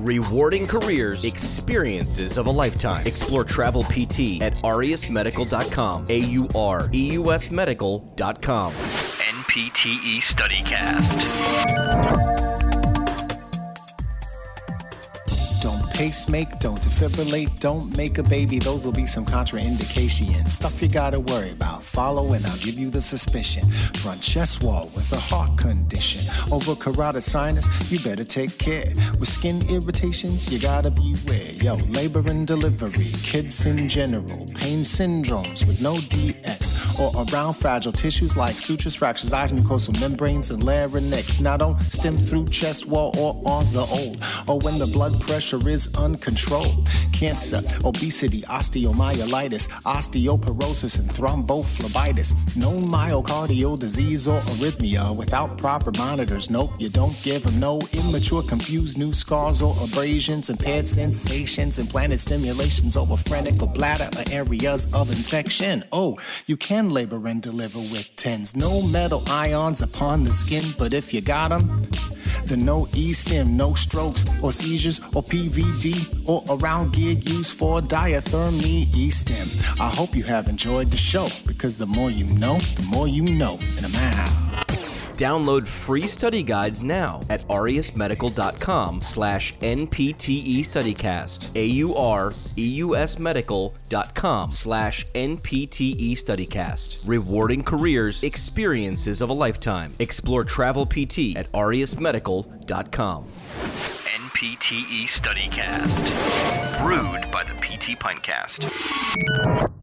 Rewarding careers, experiences of a lifetime. Explore travel PT at aureusmedical.com. A U R E U S medical.com. NPTE StudyCast. Don't pacemake, don't defibrillate, don't make a baby. Those will be some contraindications. Stuff you gotta worry about. Follow and I'll give you the suspicion. Front chest wall with a heart condition. Over carotid sinus, you better take care. With skin irritations, you gotta beware. Yo, labor and delivery, kids in general, pain syndromes with no DX. Or around fragile tissues like sutures, fractures, eyes, mucosal membranes, and larynx. Now don't stim through chest wall or on the old. Or when the blood pressure is uncontrolled. Cancer, obesity, osteomyelitis, osteoporosis, and thrombophlebitis. No myocardial disease or arrhythmia without proper monitors. Nope, you don't give them no immature, confused new scars or abrasions, impaired sensations, implanted stimulations, over phrenic or bladder or areas of infection. Oh, you can labor and deliver with TENS. No metal ions upon the skin, but if you got them, the no E stim, no strokes or seizures or PVD or around gig used for diathermy E stem. I hope you have enjoyed the show because the more you know, the more you know. And I'm out. Download free study guides now at aureusmedical.com slash NPTE StudyCast. A-U-R-E-U-S medical.com slash NPTE StudyCast. Rewarding careers, experiences of a lifetime. Explore travel PT at aureusmedical.com. NPTE StudyCast. Brewed by the PT Pintcast.